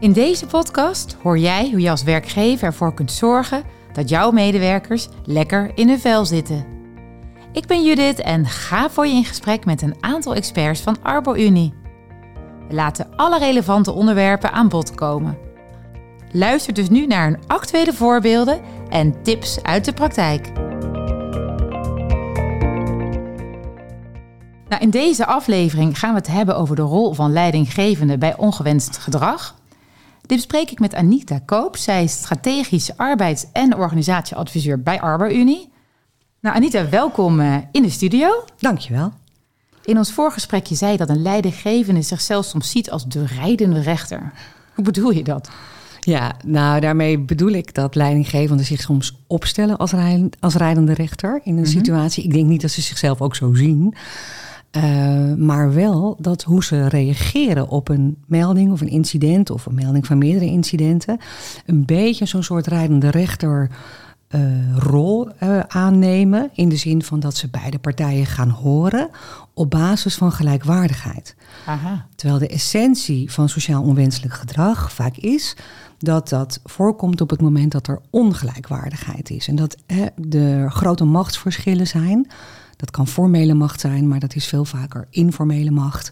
In deze podcast hoor jij hoe je als werkgever ervoor kunt zorgen dat jouw medewerkers lekker in hun vel zitten. Ik ben Judith en ga voor je in gesprek met een aantal experts van ArboUnie. We laten alle relevante onderwerpen aan bod komen. Luister dus nu naar een actuele voorbeelden en tips uit de praktijk. Nou, in deze aflevering gaan we het hebben over de rol van leidinggevende bij ongewenst gedrag. Dit bespreek ik met Anita Koop. Zij is strategisch arbeids- en organisatieadviseur bij ArboUnie. Nou, Anita, welkom eh, in de studio. Dankjewel. In ons voorgesprekje zei je dat een leidinggevende zichzelf soms ziet als de rijdende rechter. Hoe bedoel je dat? Ja, nou daarmee bedoel ik dat leidinggevenden zich soms opstellen als, rij, als rijdende rechter in een Mhm. situatie. Ik denk niet dat ze zichzelf ook zo zien. Uh, maar wel dat hoe ze reageren op een melding of een incident of een melding van meerdere incidenten, een beetje zo'n soort rijdende rechter uh, rol uh, aannemen. In de zin van dat ze beide partijen gaan horen op basis van gelijkwaardigheid. Aha. Terwijl de essentie van sociaal onwenselijk gedrag vaak is dat dat voorkomt op het moment dat er ongelijkwaardigheid is. En dat hè, er grote machtsverschillen zijn. Dat kan formele macht zijn, maar dat is veel vaker informele macht.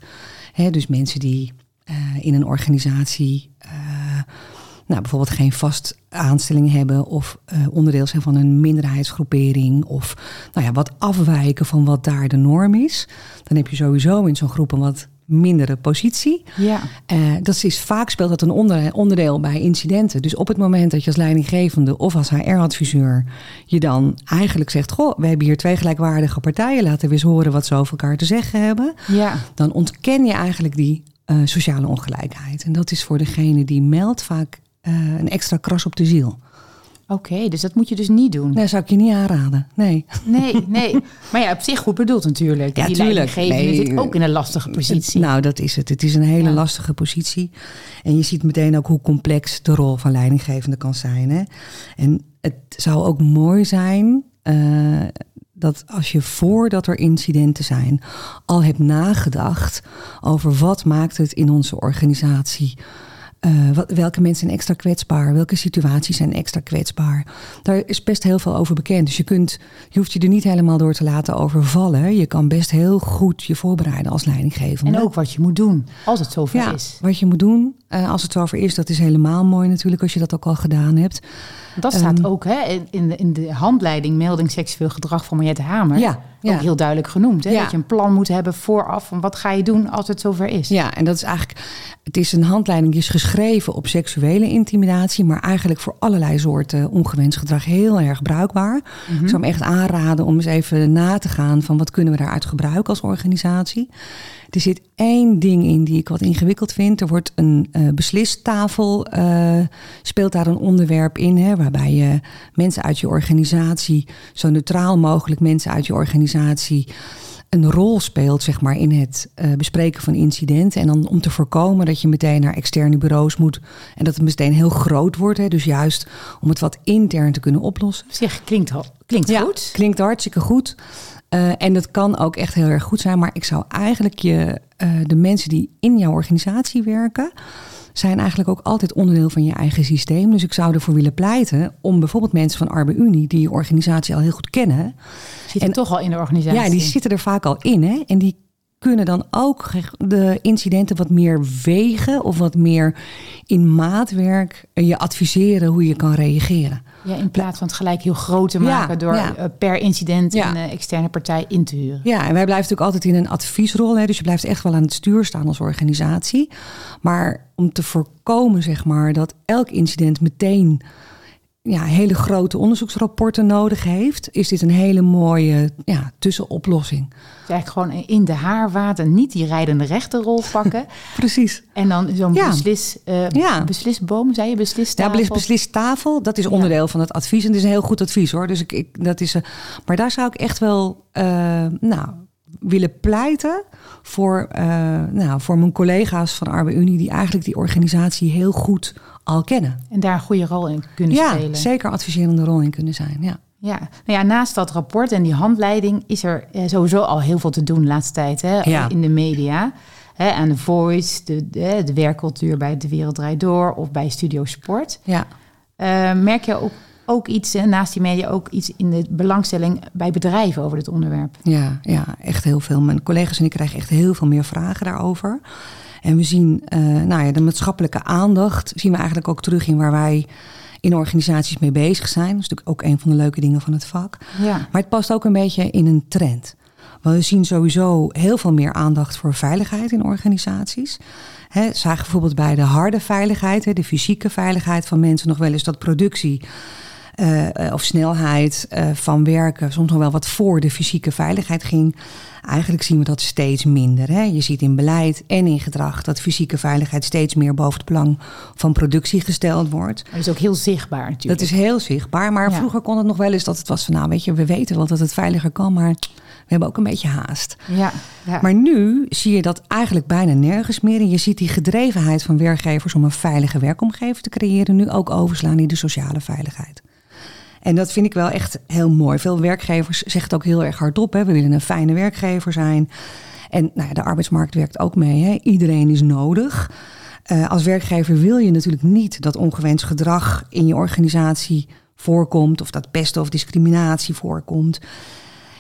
Dus mensen die uh, in een organisatie uh, nou, bijvoorbeeld geen vast aanstelling hebben of uh, onderdeel zijn van een minderheidsgroepering of nou ja, wat afwijken van wat daar de norm is. Dan heb je sowieso in zo'n groep een wat mindere positie. Ja. Uh, dat is vaak speelt dat een onder, onderdeel bij incidenten. Dus op het moment dat je als leidinggevende of als HR-adviseur je dan eigenlijk zegt: Goh, we hebben hier twee gelijkwaardige partijen, laten we eens horen wat ze over elkaar te zeggen hebben. Ja. Dan ontken je eigenlijk die uh, sociale ongelijkheid. En dat is voor degene die meldt vaak uh, een extra kras op de ziel. Oké, okay, dus dat moet je dus niet doen. Nee, zou ik je niet aanraden. Nee. Nee, nee. Maar ja, op zich goed bedoeld natuurlijk. Ja, Die tuurlijk. Nee. zit ook in een Eh, lastige positie. Nou, dat is het. Het is een hele ja. lastige positie. En je ziet meteen ook hoe complex de rol van leidinggevende kan zijn. Hè? En het zou ook mooi zijn uh, dat als je voordat er incidenten zijn al hebt nagedacht over wat maakt het in onze organisatie uh, wat, welke mensen zijn extra kwetsbaar? Welke situaties zijn extra kwetsbaar? Daar is best heel veel over bekend. Dus je, kunt, je hoeft je er niet helemaal door te laten overvallen. Je kan best heel goed je voorbereiden als leidinggevende. En ook wat je moet doen als het zover ja, is. Wat je moet doen uh, als het zover is, dat is helemaal mooi natuurlijk als je dat ook al gedaan hebt. Dat staat um, ook hè, in, de, in de handleiding melding seksueel gedrag van Mariette Hamer. Ja, ook ja. heel duidelijk genoemd. Hè? Ja. Dat je een plan moet hebben vooraf van wat ga je doen als het zover is. Ja, en dat is eigenlijk, het is een handleiding die is geschreven op seksuele intimidatie, maar eigenlijk voor allerlei soorten ongewenst gedrag heel erg bruikbaar. Mhm. Ik zou hem echt aanraden om eens even na te gaan van wat kunnen we daaruit gebruiken als organisatie. Er zit één ding in die ik wat ingewikkeld vind. Er wordt een uh, beslistafel, uh, speelt daar een onderwerp in, hè, waarbij je mensen uit je organisatie, zo neutraal mogelijk mensen uit je organisatie, een rol speelt zeg maar, in het uh, bespreken van incidenten. En dan om te voorkomen dat je meteen naar externe bureaus moet en dat het meteen heel groot wordt. Hè, dus juist om het wat intern te kunnen oplossen. Zeg, klinkt, klinkt ja, goed. Klinkt hartstikke goed. Uh, en dat kan ook echt heel erg goed zijn. Maar ik zou eigenlijk je, uh, de mensen die in jouw organisatie werken, zijn eigenlijk ook altijd onderdeel van je eigen systeem. Dus ik zou ervoor willen pleiten om bijvoorbeeld mensen van ArbeUnie, die je organisatie al heel goed kennen. Zitten toch al in de organisatie? Ja, die zitten er vaak al in. Hè? En die kunnen dan ook de incidenten wat meer wegen of wat meer in maatwerk je adviseren hoe je kan reageren. Ja, in plaats van het gelijk heel groot te maken Ja, door ja. uh, per incident Ja. een externe partij in te huren. Ja, en wij blijven natuurlijk altijd in een adviesrol. Hè, dus je blijft echt wel aan het stuur staan als organisatie. Maar om te voorkomen, zeg maar, dat elk incident meteen ja, hele grote onderzoeksrapporten nodig heeft, is dit een hele mooie ja, tussenoplossing. Dus eigenlijk gewoon in de haarwater niet die rijdende rechterrol pakken. Precies. en dan zo'n Ja. beslis, uh, Ja. beslisboom, zei je, beslistafel. Ja, beslistafel, dat is onderdeel van het advies. En het is een heel goed advies hoor. Dus ik, ik, dat is, uh, maar daar zou ik echt wel uh, nou, willen pleiten voor, nou, voor mijn collega's van ArbeUnie... die eigenlijk die organisatie heel goed al kennen. En daar een goede rol in kunnen Ja, spelen. zeker adviserende rol in kunnen zijn, ja. Ja, nou ja, naast dat rapport en die handleiding is er eh, sowieso al heel veel te doen de laatste tijd hè, Ja. in de media. hè, aan de Voice, de, de, de werkcultuur bij De Wereld Draait Door of bij Studio Sport. Ja. Uh, merk je ook, ook iets, hè, naast die media, ook iets in de belangstelling bij bedrijven over dit onderwerp? Ja, ja, echt heel veel. Mijn collega's en ik krijgen echt heel veel meer vragen daarover. En we zien uh, nou ja, de maatschappelijke aandacht zien we eigenlijk ook terug in waar wij in organisaties mee bezig zijn. Dat is natuurlijk ook een van de leuke dingen van het vak. Ja. Maar het past ook een beetje in een trend. Want we zien sowieso heel veel meer aandacht voor veiligheid in organisaties. He, zagen bijvoorbeeld bij de harde veiligheid, de fysieke veiligheid van mensen, nog wel eens dat productie uh, of snelheid uh, van werken soms nog wel wat voor de fysieke veiligheid ging. Eigenlijk zien we dat steeds minder. Hè? Je ziet in beleid en in gedrag dat fysieke veiligheid steeds meer boven het belang van productie gesteld wordt. Dat is ook heel zichtbaar natuurlijk. Dat is heel zichtbaar, maar ja. vroeger kon het nog wel eens dat het was van nou weet je, we weten wel dat het veiliger kan, maar we hebben ook een beetje haast. Ja, ja. Maar nu zie je dat eigenlijk bijna nergens meer. En je ziet die gedrevenheid van werkgevers om een veilige werkomgeving te creëren nu ook overslaan in de sociale veiligheid. En dat vind ik wel echt heel mooi. Veel werkgevers zeggen het ook heel erg hardop. Hè. We willen een fijne werkgever zijn. En nou ja, de arbeidsmarkt werkt ook mee. Hè. Iedereen is nodig. Uh, als werkgever wil je natuurlijk niet dat ongewenst gedrag in je organisatie voorkomt. Of dat pesten of discriminatie voorkomt.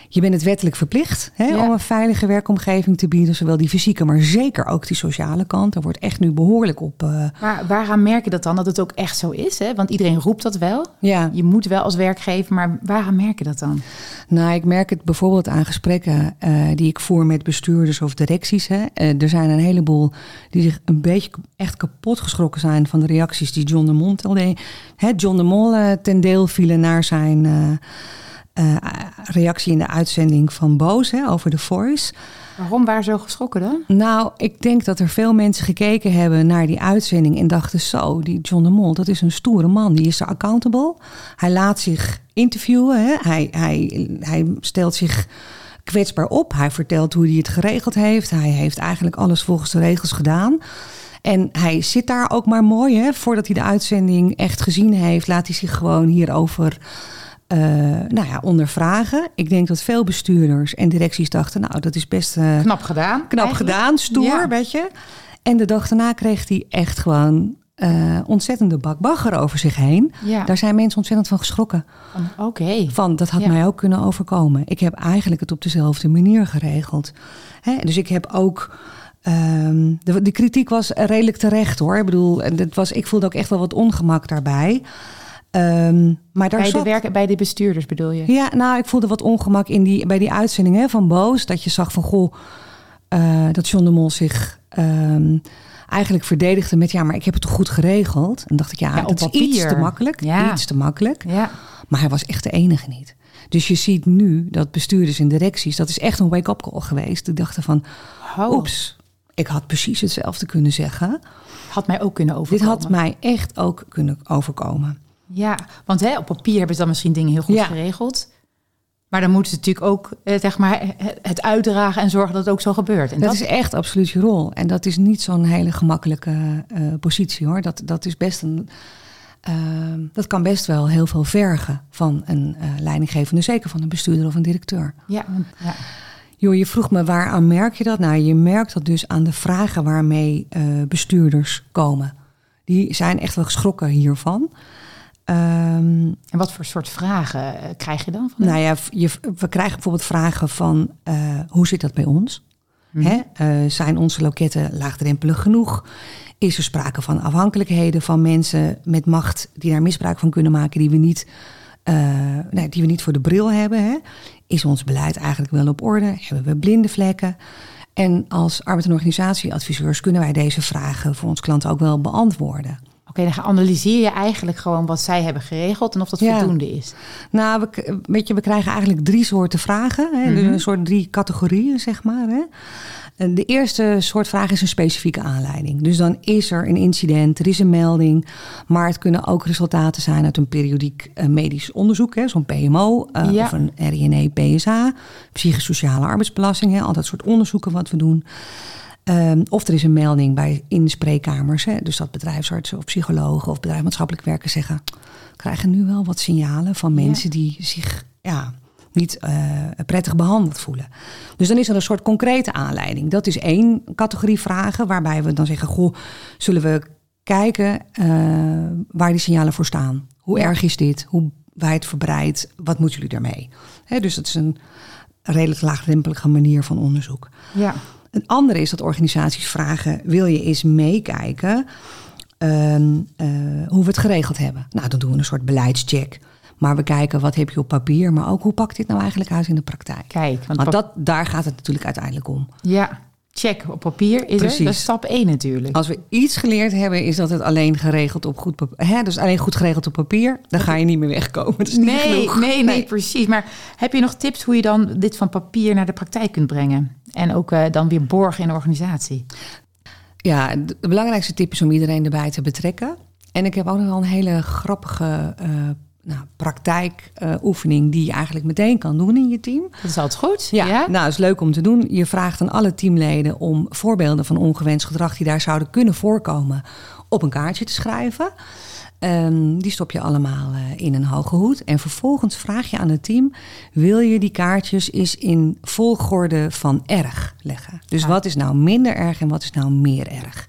Je bent het wettelijk verplicht hè, ja. om een veilige werkomgeving te bieden. Zowel die fysieke, maar zeker ook die sociale kant. Er wordt echt nu behoorlijk op. Uh... Maar waaraan merk je dat dan? Dat het ook echt zo is? Hè? Want iedereen roept dat wel. Ja. Je moet wel als werkgever, maar waaraan merk je dat dan? Nou, ik merk het bijvoorbeeld aan gesprekken uh, die ik voer met bestuurders of directies. Hè. Uh, er zijn een heleboel die zich een beetje echt kapot geschrokken zijn van de reacties die John de Mol John de Mol ten deel vielen naar zijn. Uh, reactie in de uitzending van Boos hè, over de Voice. Waarom waren ze zo geschrokken dan? Nou, ik denk dat er veel mensen gekeken hebben naar die uitzending en dachten zo, die John de Mol, dat is een stoere man, die is er accountable. Hij laat zich interviewen, hè. Hij, hij, hij stelt zich kwetsbaar op, hij vertelt hoe hij het geregeld heeft, hij heeft eigenlijk alles volgens de regels gedaan. En hij zit daar ook maar mooi, hè. voordat hij de uitzending echt gezien heeft, laat hij zich gewoon hierover uh, nou ja, ondervragen. Ik denk dat veel bestuurders en directies dachten, nou, dat is best uh, knap gedaan. Knap eigenlijk. gedaan, stoer, ja. weet je. En de dag daarna kreeg hij echt gewoon uh, ontzettende bakbagger over zich heen. Ja. Daar zijn mensen ontzettend van geschrokken. Oké. Okay. Van, dat had Ja. mij ook kunnen overkomen. Ik heb eigenlijk het op dezelfde manier geregeld. Hè? Dus ik heb ook... ehm, de, de kritiek was redelijk terecht hoor. Ik bedoel, het was, ik voelde ook echt wel wat ongemak daarbij. Ehm, maar daar Bij de, zat- werk, bij de bestuurders bedoel je? ja, nou, ik voelde wat ongemak in die, bij die uitzending hè, van Boos. Dat je zag van, goh, eh, dat John de Mol zich ehm, eigenlijk verdedigde met... ja, maar ik heb het toch goed geregeld? En dacht ik, ja, Ja, op dat is iets te makkelijk. Ja. Iets te makkelijk. Ja. Maar hij was echt de enige niet. Dus je ziet nu dat bestuurders en directies... dat is echt een wake-up call geweest. Die dachten van, Oh, oeps, ik had precies hetzelfde kunnen zeggen. had mij ook kunnen Dit overkomen. had mij echt ook kunnen overkomen. Ja, want hè, op papier hebben ze dan misschien dingen heel goed Ja. geregeld. Maar dan moeten ze natuurlijk ook eh, zeg maar, het uitdragen en zorgen dat het ook zo gebeurt. En dat, is echt absoluut je rol. En dat is niet zo'n hele gemakkelijke eh, positie hoor. Dat, dat is best een. eh, dat kan best wel heel veel vergen van een eh, leidinggevende, zeker van een bestuurder of een directeur. ja, ja. Joh, je vroeg me waaraan merk je dat? Nou, je merkt dat dus aan de vragen waarmee bestuurders komen. Die zijn echt wel geschrokken hiervan. Ehm, En wat voor soort vragen eh, krijg je dan? Van nou ja, je, we krijgen bijvoorbeeld vragen van eh, hoe zit dat bij ons? Mhm. Hè? Eh, zijn onze loketten laagdrempelig genoeg? Is er sprake van afhankelijkheden van mensen met macht die daar misbruik van kunnen maken, die we niet, nee, die we niet voor de bril hebben? Hè? Is ons beleid eigenlijk wel op orde? Hebben we blinde vlekken? En als arbeid- en organisatieadviseurs kunnen wij deze vragen voor ons klanten ook wel beantwoorden. Oké, dan analyseer je eigenlijk gewoon wat zij hebben geregeld en of dat Ja. voldoende is. Nou, we, weet je, we krijgen eigenlijk drie soorten vragen. Hè? Mhm. Een soort drie categorieën, zeg maar. Hè? De eerste soort vraag is een specifieke aanleiding. Dus dan is er een incident, er is een melding. Maar het kunnen ook resultaten zijn uit een periodiek eh, medisch onderzoek. hè, Zo'n PMO eh, Ja. of een RINE-PSA. Psychosociale arbeidsbelasting. Hè? Al dat soort onderzoeken wat we doen. Ehm, of er is een melding bij in spreekkamers. Hè? Dus dat bedrijfsartsen of psychologen of bedrijf maatschappelijk werken zeggen... krijgen nu wel wat signalen van Ja. mensen die zich ja, niet uh, prettig behandeld voelen. Dus dan is er een soort concrete aanleiding. Dat is één categorie vragen waarbij we dan zeggen: Goh, zullen we kijken uh, waar die signalen voor staan? Hoe erg is dit? Hoe wijd verbreid? Wat moeten jullie daarmee? Hè, dus dat is een redelijk laagdrempelige manier van onderzoek. Ja. Een andere is dat organisaties vragen: wil je eens meekijken uh, hoe we het geregeld hebben? Nou, dan doen we een soort beleidscheck. Maar we kijken wat heb je op papier, maar ook hoe pakt dit nou eigenlijk uit in de praktijk? Kijk, want, dat, daar gaat het natuurlijk uiteindelijk om. Ja, check op papier is Precies. er. Dat is stap 1 natuurlijk. Als we iets geleerd hebben, is dat het alleen geregeld op goed papier. Hè, dus alleen goed geregeld op papier, dan ga je niet meer wegkomen. Dat is nee, niet nee, nee, nee, precies. Maar heb je nog tips hoe je dan dit van papier naar de praktijk kunt brengen? En ook uh, dan weer borgen in de organisatie? Ja, de belangrijkste tip is om iedereen erbij te betrekken. En ik heb ook nog wel een hele grappige uh, nou, praktijkoefening die je eigenlijk meteen kan doen in je team. Dat is altijd goed. Ja, ja, nou, is leuk om te doen. Je vraagt aan alle teamleden om voorbeelden van ongewenst gedrag die daar zouden kunnen voorkomen op een kaartje te schrijven. Um, die stop je allemaal uh, in een hoge hoed. En vervolgens vraag je aan het team: wil je die kaartjes eens in volgorde van erg leggen? Dus wat is nou minder erg en wat is nou meer erg?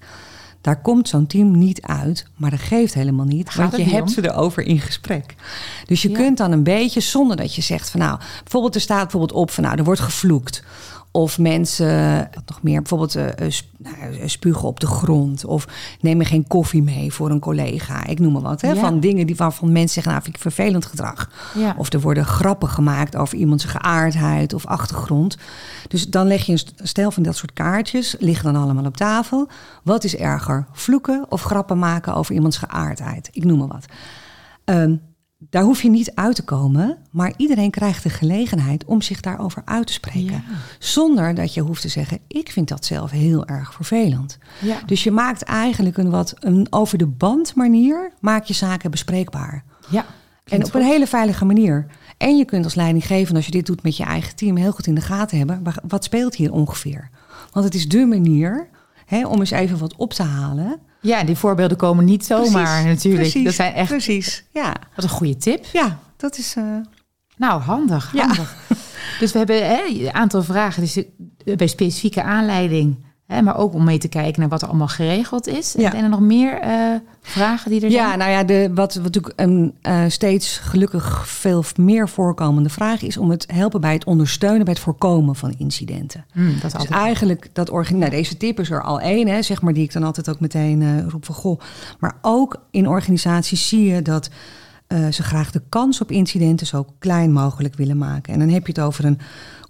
Daar komt zo'n team niet uit, maar dat geeft helemaal niet. want je hebt ze erover in gesprek. Dus je kunt dan een beetje, zonder dat je zegt van nou, bijvoorbeeld er staat bijvoorbeeld op van nou, er wordt gevloekt. Of mensen, wat nog meer, bijvoorbeeld uh, spugen op de grond. Of nemen geen koffie mee voor een collega. Ik noem maar wat. Hè? Van dingen die waarvan mensen zeggen, nou vind ik vervelend gedrag. Ja. Of er worden grappen gemaakt over iemands geaardheid of achtergrond. Dus dan leg je een stel van dat soort kaartjes, liggen dan allemaal op tafel. Wat is erger, vloeken of grappen maken over iemands geaardheid? Ik noem maar wat. Um, daar hoef je niet uit te komen, maar iedereen krijgt de gelegenheid om zich daarover uit te spreken. Zonder dat je hoeft te zeggen: Ik vind dat zelf heel erg vervelend. Ja. Dus je maakt eigenlijk een wat een over de band manier, maak je zaken bespreekbaar. Ja, en op een hele veilige manier. En je kunt als leidinggevende, als je dit doet met je eigen team, heel goed in de gaten hebben. Wat speelt hier ongeveer? Want het is de manier hè, om eens even wat op te halen. Ja, die voorbeelden komen niet zomaar natuurlijk. Precies, dat zijn echt. Precies. Ja. Wat een goede tip. Ja, dat is. Uh... Nou, handig. handig. Ja. Dus we hebben hè, een aantal vragen. Dus bij specifieke aanleiding Hè, maar ook om mee te kijken naar wat er allemaal geregeld is. Ja. En er nog meer uh, vragen die er ja, zijn? Ja, nou ja, de, wat, wat natuurlijk een uh, steeds gelukkig veel meer voorkomende vraag is... om het helpen bij het ondersteunen, bij het voorkomen van incidenten. Mm, dat is dus eigenlijk, dat organ nou, deze tip is er al één, hè, zeg maar, die ik dan altijd ook meteen uh, roep van... goh, maar ook in organisaties zie je dat... ze graag de kans op incidenten zo klein mogelijk willen maken. En dan heb je het over een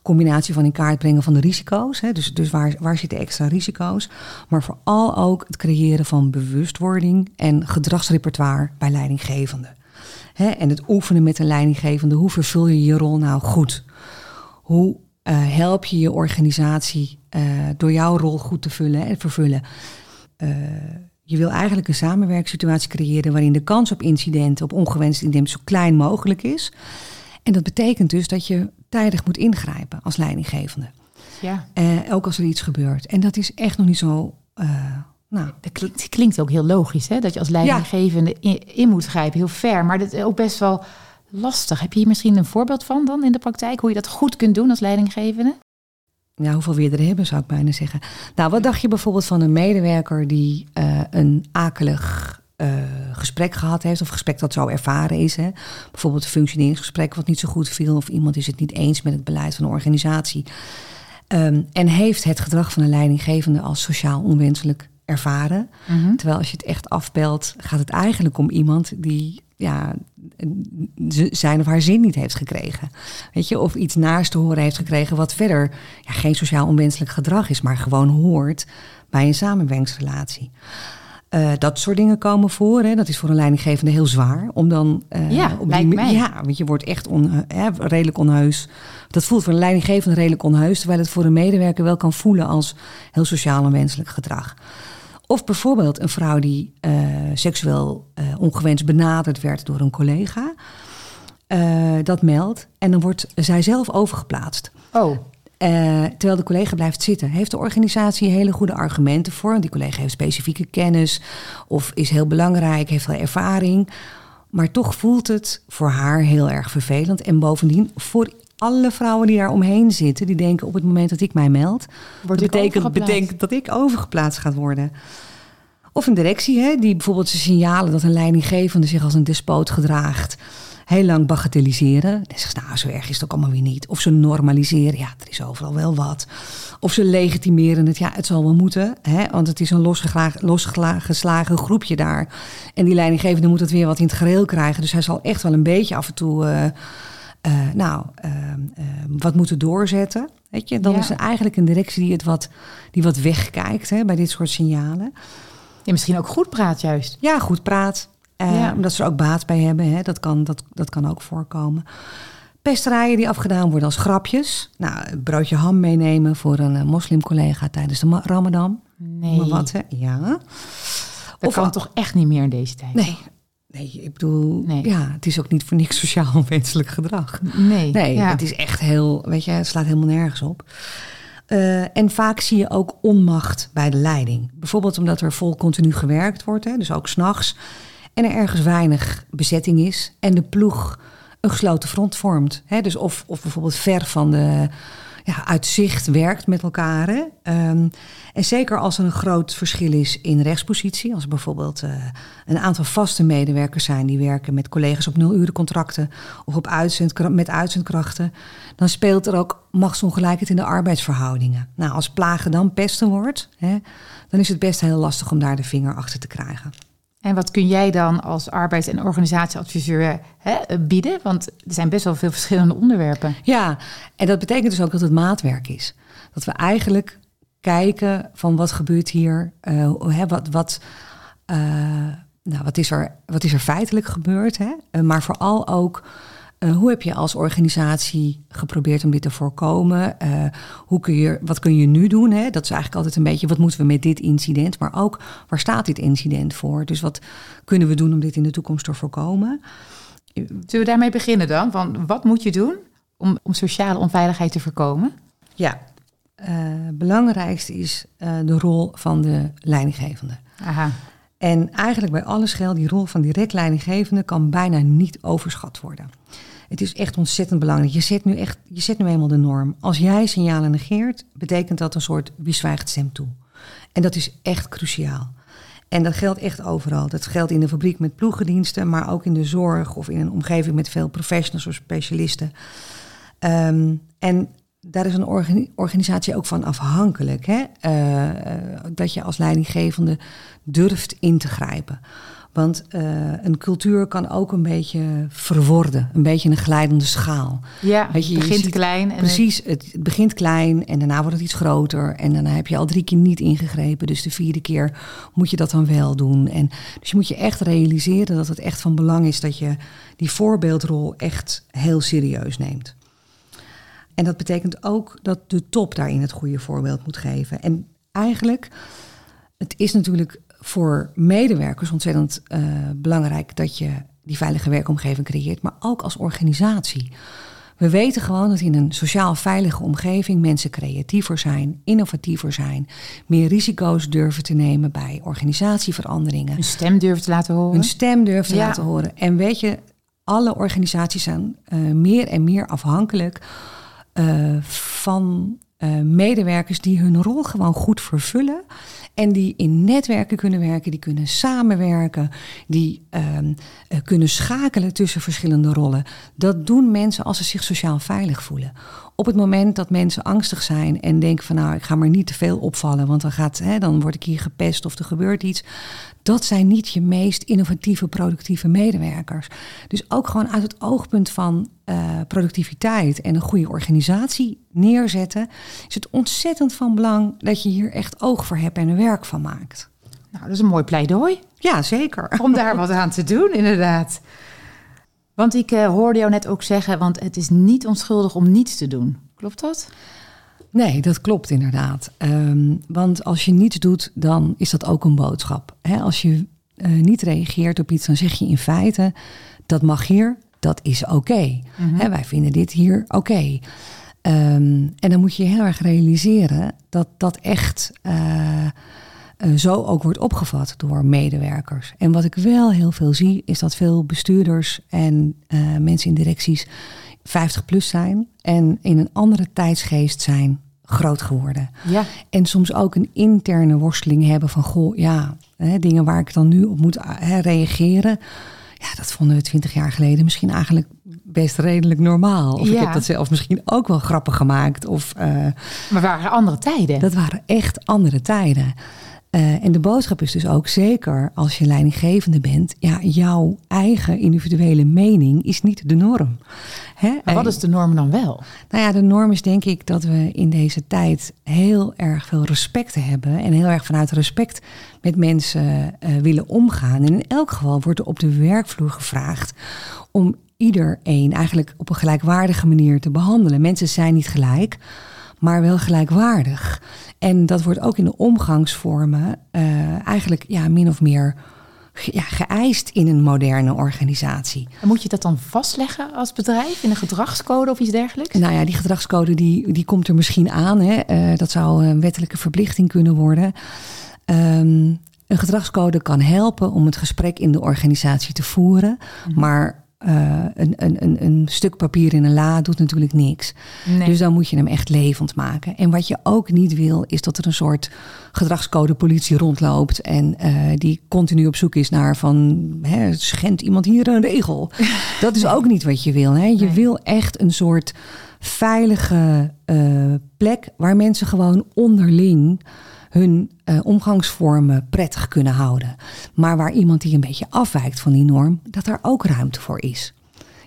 combinatie van in kaart brengen van de risico's. Hè, dus dus waar, waar zitten extra risico's? Maar vooral ook het creëren van bewustwording en gedragsrepertoire bij leidinggevenden. Hè, en het oefenen met een leidinggevende. Hoe vervul je je rol nou goed? Hoe uh, help je je organisatie uh, door jouw rol goed te vullen en vervullen? Je wil eigenlijk een samenwerkingssituatie creëren waarin de kans op incidenten, op ongewenste incidenten, zo klein mogelijk is. En dat betekent dus dat je tijdig moet ingrijpen als leidinggevende. Ja. Uh, ook als er iets gebeurt. En dat is echt nog niet zo. Uh, nou. Dat klinkt, klinkt, ook heel logisch, hè? dat je als leidinggevende in, in, moet grijpen. Heel ver, maar dat is ook best wel lastig. Heb je hier misschien een voorbeeld van dan in de praktijk? Hoe je dat goed kunt doen als leidinggevende? Ja, hoeveel we er hebben, zou ik bijna zeggen. Nou, wat dacht je bijvoorbeeld van een medewerker die uh, een akelig uh, gesprek gehad heeft, of gesprek dat zo ervaren is. Hè. Bijvoorbeeld een functioneringsgesprek wat niet zo goed viel, of iemand is het niet eens met het beleid van de organisatie. Um, en heeft het gedrag van een leidinggevende als sociaal onwenselijk ervaren. Mm -hmm. Terwijl als je het echt afbelt, gaat het eigenlijk om iemand die ja, zijn of haar zin niet heeft gekregen. Weet je, of iets naast te horen heeft gekregen wat verder ja, geen sociaal onwenselijk gedrag is, maar gewoon hoort bij een samenwerkingsrelatie. Uh, dat soort dingen komen voor. Hè. Dat is voor een leidinggevende heel zwaar. Om dan. Uh, ja, op die, mij. Ja, want je wordt echt on, redelijk onheus. Dat voelt voor een leidinggevende redelijk onheus. Terwijl het voor een medewerker wel kan voelen als heel sociaal en wenselijk gedrag. Of bijvoorbeeld een vrouw die uh, seksueel ongewenst benaderd werd door een collega. dat meldt. En dan wordt zij zelf overgeplaatst. Oh. Terwijl de collega blijft zitten. Heeft de organisatie hele goede argumenten voor? Want die collega heeft specifieke kennis of is heel belangrijk, heeft veel ervaring. Maar toch voelt het voor haar heel erg vervelend. En bovendien voor alle vrouwen die daar omheen zitten, die denken op het moment dat ik mij meld, Wordt dat betekent, dat ik overgeplaatst gaat worden. Of een directie, hè, die bijvoorbeeld ze signalen dat een leidinggevende zich als een despoot gedraagt, heel lang bagatelliseren. Dan zeggen ze, nou, zo erg is het ook allemaal weer niet. Of ze normaliseren, ja, er is overal wel wat. Of ze legitimeren het, ja, het zal wel moeten, hè, want het is een losgeslagen, losgeslagen groepje daar. En die leidinggevende moet het weer wat in het gereel krijgen. Dus hij zal echt wel een beetje af en toe, eh, eh, nou, eh, eh, wat moeten doorzetten. Weet je, dan Ja. is er eigenlijk een directie die het wat, die wat wegkijkt hè, bij dit soort signalen. Ja, misschien ook goed praat juist. Ja, goed praat. Eh, Ja. Omdat ze er ook baat bij hebben. Hè. Dat, kan, dat, dat kan ook voorkomen. Pesterijen die afgedaan worden als grapjes. Nou, een broodje ham meenemen voor een eh, moslimcollega tijdens de ma- ramadan. Nee, Maar wat, hè? Ja. dat Of kan toch echt niet meer in deze tijd? Nee. Nee, ik bedoel, Nee. ja, het is ook niet voor niks sociaal onwenselijk gedrag. Nee, Nee, ja. het is echt heel, weet je, het slaat helemaal nergens op. Eh, en vaak zie je ook onmacht bij de leiding. Bijvoorbeeld omdat er vol continu gewerkt wordt, hè, dus ook s'nachts. En er ergens weinig bezetting is. En de ploeg een gesloten front vormt. Hè, dus of, of bijvoorbeeld ver van de, ja, uit zicht werkt met elkaar. Ehm, en zeker als er een groot verschil is in rechtspositie. Als er bijvoorbeeld eh, een aantal vaste medewerkers zijn die werken met collega's op nulurencontracten of op uitzendkra- met uitzendkrachten. Dan speelt er ook machtsongelijkheid in de arbeidsverhoudingen. Nou, als plagen dan pesten wordt, hè, dan is het best heel lastig om daar de vinger achter te krijgen. En wat kun jij dan als arbeids- en organisatieadviseur hè, bieden? Want er zijn best wel veel verschillende onderwerpen. Ja, en dat betekent dus ook dat het maatwerk is. Dat we eigenlijk kijken van wat gebeurt hier, hè, wat, wat, eh, nou, wat, is er, wat is er feitelijk gebeurd, hè? Eh, maar vooral ook eh, hoe heb je als organisatie geprobeerd om dit te voorkomen? Eh, hoe kun je, wat kun je nu doen? Hè? Dat is eigenlijk altijd een beetje wat moeten we met dit incident, maar ook waar staat dit incident voor? Dus wat kunnen we doen om dit in de toekomst te voorkomen? Zullen we daarmee beginnen dan? Van wat moet je doen om, om sociale onveiligheid te voorkomen? Ja, eh belangrijkste is de rol van de leidinggevende. Aha. En eigenlijk bij alles geldt, die rol van direct leidinggevende kan bijna niet overschat worden. Het is echt ontzettend belangrijk. Je zet nu echt, je zet nu eenmaal de norm. Als jij signalen negeert, betekent dat een soort wie zwijgt stem toe. En dat is echt cruciaal. En dat geldt echt overal. Dat geldt in de fabriek met ploegendiensten, maar ook in de zorg of in een omgeving met veel professionals of specialisten. Ehm, en daar is een organi- organisatie ook van afhankelijk. Hè? Eh, eh, dat je als leidinggevende durft in te grijpen. Want eh, een cultuur kan ook een beetje verworden. Een beetje een glijdende schaal. Ja, Weet je, het je begint ziet- klein. En Precies, het, het begint klein en daarna wordt het iets groter. En daarna heb je al drie keer niet ingegrepen. Dus de vierde keer moet je dat dan wel doen. En, dus je moet je echt realiseren dat het echt van belang is dat je die voorbeeldrol echt heel serieus neemt. En dat betekent ook dat de top daarin het goede voorbeeld moet geven. En eigenlijk, het is natuurlijk voor medewerkers ontzettend eh, belangrijk dat je die veilige werkomgeving creëert, maar ook als organisatie. We weten gewoon dat in een sociaal veilige omgeving mensen creatiever zijn, innovatiever zijn, meer risico's durven te nemen bij organisatieveranderingen, een stem durven te laten horen. hun stem durven te Ja. laten horen. En weet je, alle organisaties zijn eh, meer en meer afhankelijk eh, van eh, medewerkers die hun rol gewoon goed vervullen. En die in netwerken kunnen werken, die kunnen samenwerken, die ehm, eh, kunnen schakelen tussen verschillende rollen. Dat doen mensen als ze zich sociaal veilig voelen. Op het moment dat mensen angstig zijn en denken van nou, ik ga maar niet te veel opvallen, want dan, gaat, hè, dan word ik hier gepest of er gebeurt iets. Dat zijn niet je meest innovatieve, productieve medewerkers. Dus ook gewoon uit het oogpunt van eh, productiviteit en een goede organisatie neerzetten, is het ontzettend van belang dat je hier echt oog voor hebt en er werk van maakt. Nou, dat is een mooi pleidooi Ja, zeker. om daar wat aan te doen, inderdaad. Want ik eh, hoorde jou net ook zeggen, want het is niet onschuldig om niets te doen. Klopt dat? Nee, dat klopt inderdaad. Ehm, want als je niets doet, dan is dat ook een boodschap. Als je eh, niet reageert op iets, dan zeg je in feite: dat mag hier, dat is oké. Hè, Wij vinden dit hier oké. Ehm, en dan moet je heel erg realiseren dat dat echt eh, eh, zo ook wordt opgevat door medewerkers. En wat ik wel heel veel zie, is dat veel bestuurders en eh, mensen in directies 50 plus zijn en in een andere tijdsgeest zijn groot geworden. Ja. En soms ook een interne worsteling hebben van, goh, ja, hè, dingen waar ik dan nu op moet hè, reageren. Ja, dat vonden we twintig jaar geleden misschien eigenlijk best redelijk normaal. Of ik Ja. heb dat zelf misschien ook wel grappig gemaakt. Of eh, Maar waren andere tijden. dat waren echt andere tijden. Eh, en de boodschap is dus ook zeker als je leidinggevende bent, ja, jouw eigen individuele mening is niet de norm. Hè? Maar wat En- is de norm dan wel? nou ja, de norm is denk ik dat we in deze tijd heel erg veel respect hebben. En heel erg vanuit respect met mensen eh, willen omgaan. En in elk geval wordt er op de werkvloer gevraagd om iedereen eigenlijk op een gelijkwaardige manier te behandelen. Mensen zijn niet gelijk, maar wel gelijkwaardig. En dat wordt ook in de omgangsvormen eh, eigenlijk ja, min of meer ja, geëist in een moderne organisatie. En moet je dat dan vastleggen als bedrijf in een gedragscode of iets dergelijks? Nou ja, die gedragscode die, die komt er misschien aan. Hè. Eh, dat zou een wettelijke verplichting kunnen worden. Ehm, een gedragscode kan helpen om het gesprek in de organisatie te voeren. Maar eh, een, een, een, een stuk papier in een la doet natuurlijk niks. Nee. Dus dan moet je hem echt levend maken. En wat je ook niet wil, is dat er een soort gedragscode politie rondloopt. En eh, die continu op zoek is naar van, hè, schendt iemand hier een regel? Dat is ook niet wat je wil. Hè? Je Nee. wil echt een soort veilige eh, plek waar mensen gewoon onderling hun eh, omgangsvormen prettig kunnen houden. Maar waar iemand die een beetje afwijkt van die norm, dat daar ook ruimte voor is.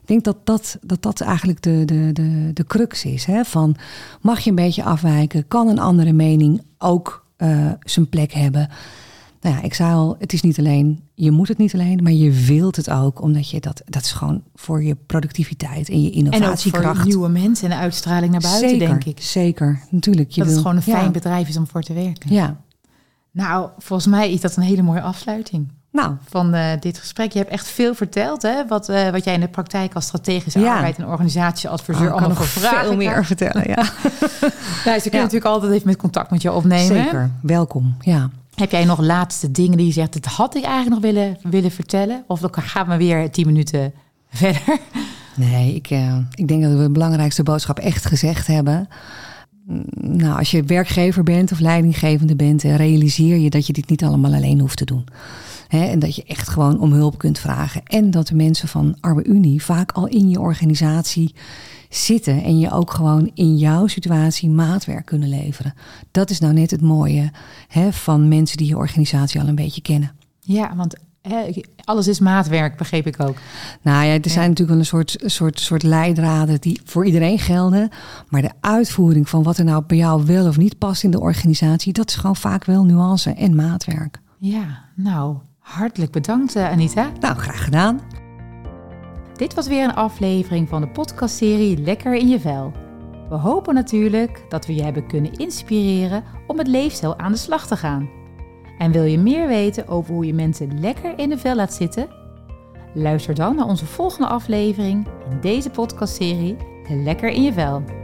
Ik denk dat dat, dat, dat eigenlijk de, de, de, de crux is. Hè? Van mag je een beetje afwijken? Kan een andere mening ook eh, zijn plek hebben? Nou ja, ik zei al, het is niet alleen, je moet het niet alleen, maar je wilt het ook, omdat je dat, dat is gewoon voor je productiviteit en je en ook innovatiekracht. voor nieuwe mensen en de uitstraling naar buiten, zeker, denk ik. Zeker, natuurlijk. Je dat wil, het gewoon een ja, fijn bedrijf is om voor te werken. Ja, Nou, volgens mij is dat een hele mooie afsluiting nou, van eh, dit gesprek. Je hebt echt veel verteld, hè? Wat, eh, wat jij in de praktijk als strategische Ja. arbeid en organisatieadviseur oh, allemaal nog voor vragen veel meer vertellen. Ja. Ja, ze kunnen Ja. natuurlijk altijd even met contact met je opnemen. Zeker, welkom. Ja. Heb jij nog laatste dingen die je zegt, dat had ik eigenlijk nog willen, willen vertellen? Of dan gaan we weer tien minuten verder? Nee, ik, eh, ik denk dat we de belangrijkste boodschap echt gezegd hebben. Nou, als je werkgever bent of leidinggevende bent, eh, realiseer je dat je dit niet allemaal alleen hoeft te doen. Hè, en dat je echt gewoon om hulp kunt vragen. En dat de mensen van Arbe Unie vaak al in je organisatie zitten. En je ook gewoon in jouw situatie maatwerk kunnen leveren. Dat is nou net het mooie hè, van mensen die je organisatie al een beetje kennen. Ja, want alles is maatwerk, begreep ik ook. Nou ja, er zijn natuurlijk wel een soort, soort, soort leidraden die voor iedereen gelden. Maar de uitvoering van wat er nou bij jou wel of niet past in de organisatie, dat is gewoon vaak wel nuance en maatwerk. Ja, nou, hartelijk bedankt eh, Anita. Nou, graag gedaan. Dit was weer een aflevering van de podcastserie Lekker in je vel. We hopen natuurlijk dat we je hebben kunnen inspireren om met leefstijl aan de slag te gaan. En wil je meer weten over hoe je mensen lekker in de vel laat zitten? Luister dan naar onze volgende aflevering in deze podcastserie Lekker in je vel.